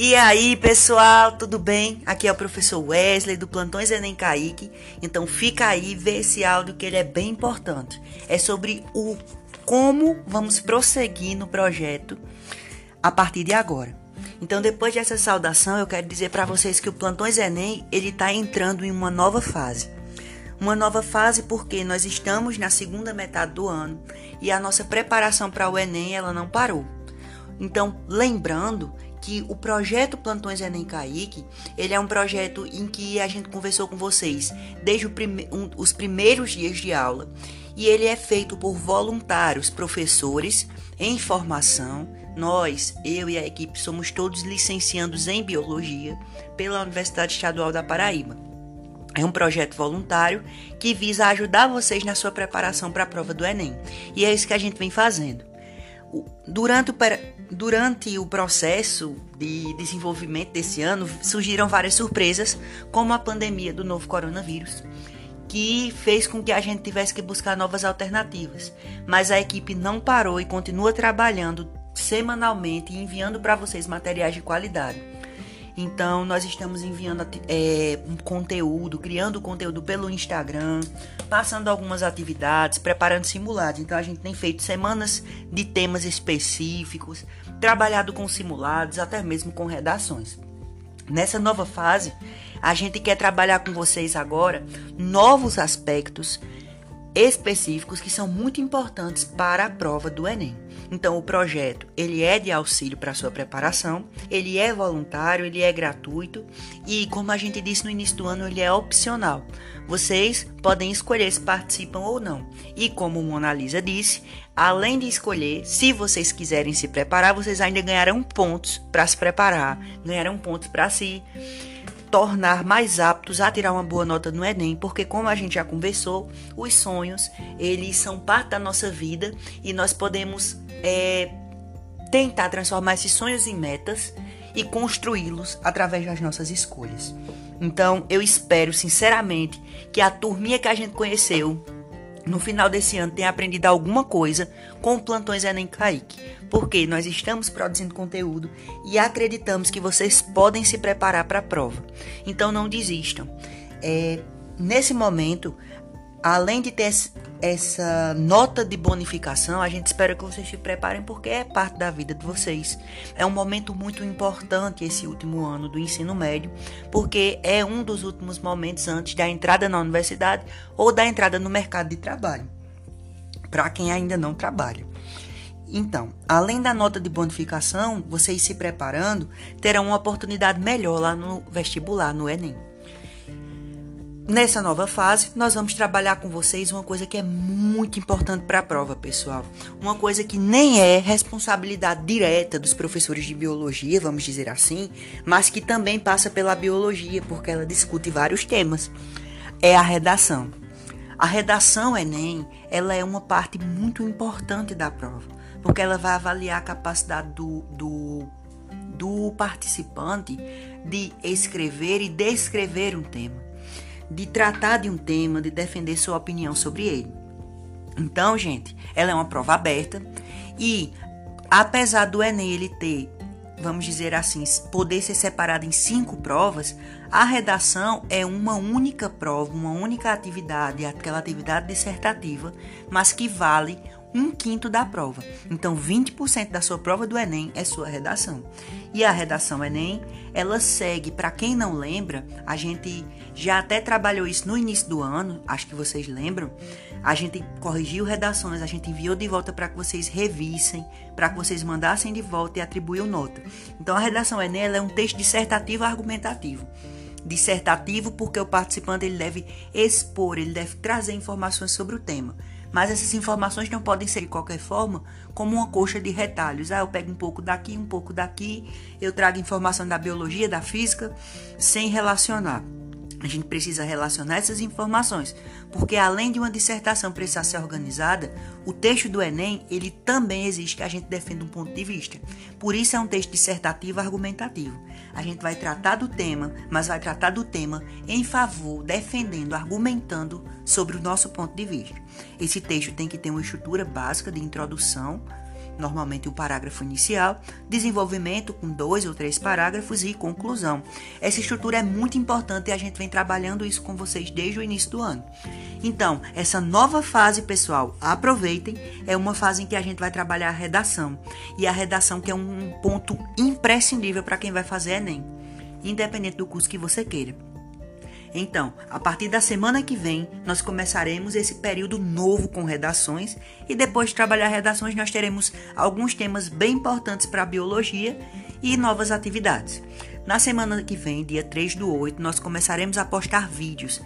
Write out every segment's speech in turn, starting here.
E aí, pessoal, tudo bem? Aqui é o professor Wesley do Plantões Enem Kaique. Então fica aí, vê esse áudio que ele é bem importante. É sobre o como vamos prosseguir no projeto a partir de agora. Então, depois dessa saudação, eu quero dizer para vocês que o Plantões Enem ele está entrando em uma nova fase. Uma nova fase porque nós estamos na segunda metade do ano e a nossa preparação para o Enem ela não parou. Então, lembrando que o projeto Plantões Enem Kaique, ele é um projeto em que a gente conversou com vocês desde prime um, os primeiros dias de aula e ele é feito por voluntários, professores em formação. Nós, eu e a equipe, somos todos licenciados em Biologia pela Universidade Estadual da Paraíba. É um projeto voluntário que visa ajudar vocês na sua preparação para a prova do Enem. E é isso que a gente vem fazendo. Durante o, durante o processo de desenvolvimento desse ano, surgiram várias surpresas, como a pandemia do novo coronavírus, que fez com que a gente tivesse que buscar novas alternativas. Mas a equipe não parou e continua trabalhando semanalmente e enviando para vocês materiais de qualidade. Então, nós estamos enviando é, um conteúdo, criando conteúdo pelo Instagram, passando algumas atividades, preparando simulados. Então, a gente tem feito semanas de temas específicos, trabalhado com simulados, até mesmo com redações. Nessa nova fase, a gente quer trabalhar com vocês agora novos aspectos específicos que são muito importantes para a prova do Enem. Então o projeto, ele é de auxílio para sua preparação, ele é voluntário, ele é gratuito e como a gente disse no início do ano, ele é opcional. Vocês podem escolher se participam ou não. E como Mona Lisa disse, além de escolher, se vocês quiserem se preparar, vocês ainda ganharão pontos para se preparar, ganharão pontos para se tornar mais aptos a tirar uma boa nota no Enem, porque como a gente já conversou, os sonhos, eles são parte da nossa vida e nós podemos é, tentar transformar esses sonhos em metas e construí-los através das nossas escolhas. Então, eu espero sinceramente que a turminha que a gente conheceu no final desse ano tenha aprendido alguma coisa com o Plantões Enem Kaique, porque nós estamos produzindo conteúdo e acreditamos que vocês podem se preparar para a prova. Então, não desistam. É, nesse momento, além de ter essa nota de bonificação, a gente espera que vocês se preparem porque é parte da vida de vocês. É um momento muito importante esse último ano do ensino médio, porque é um dos últimos momentos antes da entrada na universidade ou da entrada no mercado de trabalho. Para quem ainda não trabalha. Então, além da nota de bonificação, vocês se preparando terão uma oportunidade melhor lá no vestibular, no Enem. Nessa nova fase, nós vamos trabalhar com vocês uma coisa que é muito importante para a prova, pessoal. Uma coisa que nem é responsabilidade direta dos professores de biologia, vamos dizer assim, mas que também passa pela biologia, porque ela discute vários temas. É a redação. A redação Enem, ela é uma parte muito importante da prova, porque ela vai avaliar a capacidade do, do, do participante de escrever e descrever um tema de tratar de um tema, de defender sua opinião sobre ele. Então, gente, ela é uma prova aberta e apesar do Enem ele ter, vamos dizer assim, poder ser separado em cinco provas, a redação é uma única prova, uma única atividade, aquela atividade dissertativa, mas que vale um quinto da prova. Então, 20% da sua prova do Enem é sua redação. E a redação Enem, ela segue, para quem não lembra, a gente já até trabalhou isso no início do ano, acho que vocês lembram. A gente corrigiu redações, a gente enviou de volta para que vocês revissem, para que vocês mandassem de volta e atribuíam nota. Então, a redação Enem é um texto dissertativo argumentativo dissertativo porque o participante ele deve expor, ele deve trazer informações sobre o tema. Mas essas informações não podem ser de qualquer forma como uma coxa de retalhos. Ah, eu pego um pouco daqui, um pouco daqui, eu trago informação da biologia, da física, sem relacionar. A gente precisa relacionar essas informações, porque além de uma dissertação precisar ser organizada, o texto do Enem, ele também exige que a gente defenda um ponto de vista. Por isso é um texto dissertativo argumentativo. A gente vai tratar do tema, mas vai tratar do tema em favor, defendendo, argumentando sobre o nosso ponto de vista. Esse texto tem que ter uma estrutura básica de introdução, normalmente o parágrafo inicial, desenvolvimento com dois ou três parágrafos e conclusão. Essa estrutura é muito importante e a gente vem trabalhando isso com vocês desde o início do ano. Então, essa nova fase, pessoal, aproveitem, é uma fase em que a gente vai trabalhar a redação. E a redação que é um ponto imprescindível para quem vai fazer ENEM, independente do curso que você queira. Então, a partir da semana que vem, nós começaremos esse período novo com redações e depois de trabalhar redações, nós teremos alguns temas bem importantes para a biologia e novas atividades. Na semana que vem, dia 3 do 8, nós começaremos a postar vídeos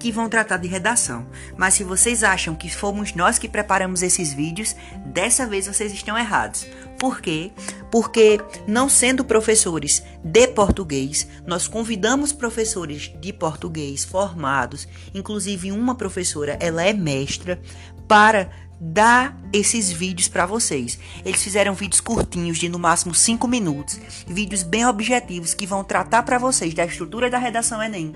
que vão tratar de redação. Mas se vocês acham que fomos nós que preparamos esses vídeos, dessa vez vocês estão errados. Por quê? Porque, não sendo professores de português, nós convidamos professores de português formados, inclusive uma professora, ela é mestra, para dar esses vídeos para vocês. Eles fizeram vídeos curtinhos de no máximo 5 minutos, vídeos bem objetivos que vão tratar para vocês da estrutura da redação ENEM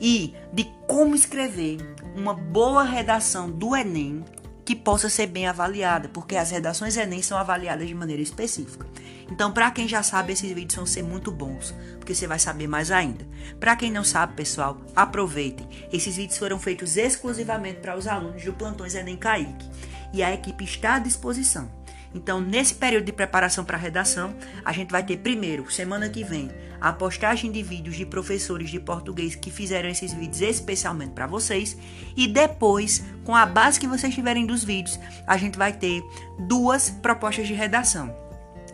e de como escrever uma boa redação do Enem que possa ser bem avaliada, porque as redações Enem são avaliadas de maneira específica. Então, para quem já sabe, esses vídeos vão ser muito bons, porque você vai saber mais ainda. Para quem não sabe, pessoal, aproveitem. Esses vídeos foram feitos exclusivamente para os alunos do Plantões Enem Kaique, e a equipe está à disposição. Então, nesse período de preparação para a redação, a gente vai ter primeiro, semana que vem, a postagem de vídeos de professores de português que fizeram esses vídeos especialmente para vocês, e depois, com a base que vocês tiverem dos vídeos, a gente vai ter duas propostas de redação.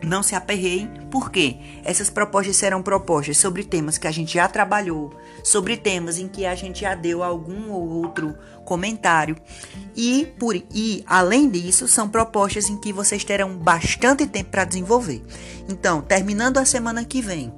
Não se aperreiem, porque essas propostas serão propostas sobre temas que a gente já trabalhou, sobre temas em que a gente já deu algum ou outro comentário. E, por, e além disso, são propostas em que vocês terão bastante tempo para desenvolver. Então, terminando a semana que vem,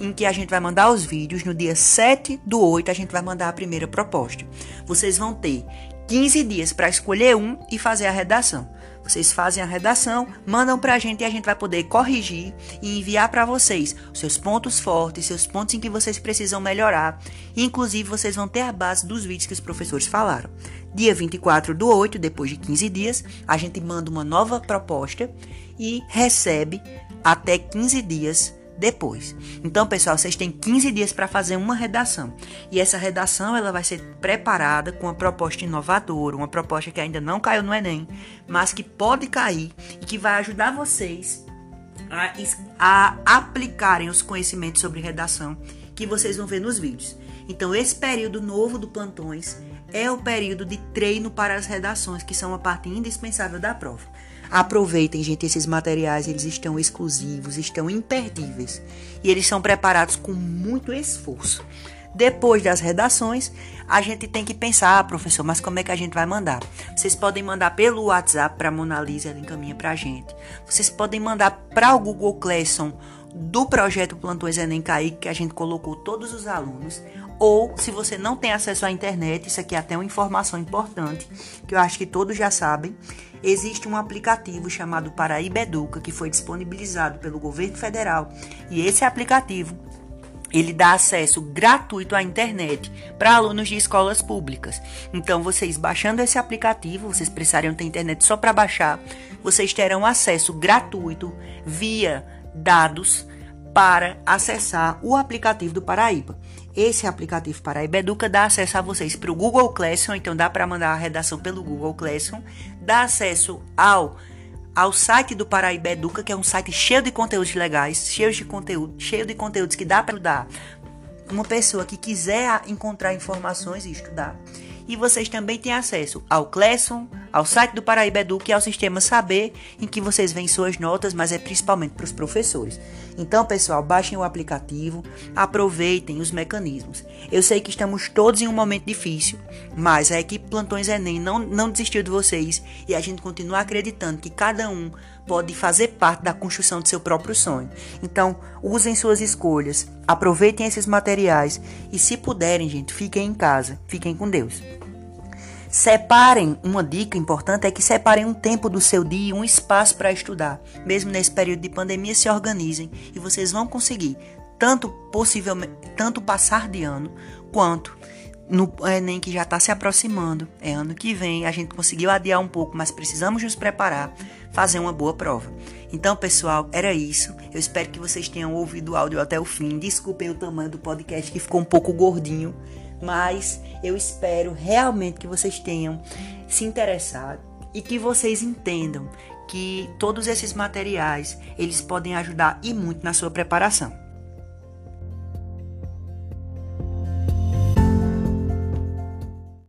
em que a gente vai mandar os vídeos, no dia 7 do 8, a gente vai mandar a primeira proposta. Vocês vão ter 15 dias para escolher um e fazer a redação. Vocês fazem a redação, mandam para a gente e a gente vai poder corrigir e enviar para vocês seus pontos fortes, seus pontos em que vocês precisam melhorar. inclusive, vocês vão ter a base dos vídeos que os professores falaram. Dia 24 do 8, depois de 15 dias, a gente manda uma nova proposta e recebe até 15 dias depois. Então, pessoal, vocês têm 15 dias para fazer uma redação. E essa redação ela vai ser preparada com uma proposta inovadora, uma proposta que ainda não caiu no ENEM, mas que pode cair e que vai ajudar vocês a, a aplicarem os conhecimentos sobre redação que vocês vão ver nos vídeos. Então, esse período novo do plantões é o período de treino para as redações, que são uma parte indispensável da prova. Aproveitem, gente, esses materiais, eles estão exclusivos, estão imperdíveis e eles são preparados com muito esforço. Depois das redações, a gente tem que pensar, ah, professor, mas como é que a gente vai mandar? Vocês podem mandar pelo WhatsApp para a Mona Lisa, ela encaminha para a gente. Vocês podem mandar para o Google Classroom do projeto Plantões Enem Kaique, que a gente colocou todos os alunos. Ou, se você não tem acesso à internet, isso aqui é até uma informação importante, que eu acho que todos já sabem, existe um aplicativo chamado Paraíba Educa, que foi disponibilizado pelo governo federal. E esse aplicativo ele dá acesso gratuito à internet para alunos de escolas públicas. Então, vocês baixando esse aplicativo, vocês precisariam ter internet só para baixar, vocês terão acesso gratuito via dados para acessar o aplicativo do Paraíba. Esse aplicativo Paraíba Educa dá acesso a vocês para o Google Classroom, então dá para mandar a redação pelo Google Classroom, dá acesso ao ao site do Paraíba Educa, que é um site cheio de conteúdos legais, cheio de conteúdo, cheio de conteúdos que dá para dar uma pessoa que quiser encontrar informações e estudar. E vocês também têm acesso ao Classroom, ao site do Paraíba Educa e ao sistema Saber, em que vocês veem suas notas, mas é principalmente para os professores. Então, pessoal, baixem o aplicativo, aproveitem os mecanismos. Eu sei que estamos todos em um momento difícil, mas a equipe Plantões Enem não, não desistiu de vocês e a gente continua acreditando que cada um pode fazer parte da construção do seu próprio sonho. Então, usem suas escolhas, aproveitem esses materiais e, se puderem, gente, fiquem em casa, fiquem com Deus. Separem, uma dica importante é que separem um tempo do seu dia, um espaço para estudar. Mesmo nesse período de pandemia, se organizem e vocês vão conseguir tanto possivelmente, tanto passar de ano, quanto no Enem que já está se aproximando, é ano que vem, a gente conseguiu adiar um pouco, mas precisamos nos preparar, fazer uma boa prova. Então, pessoal, era isso. Eu espero que vocês tenham ouvido o áudio até o fim. Desculpem o tamanho do podcast que ficou um pouco gordinho, mas eu espero realmente que vocês tenham se interessado e que vocês entendam que todos esses materiais, eles podem ajudar e muito na sua preparação.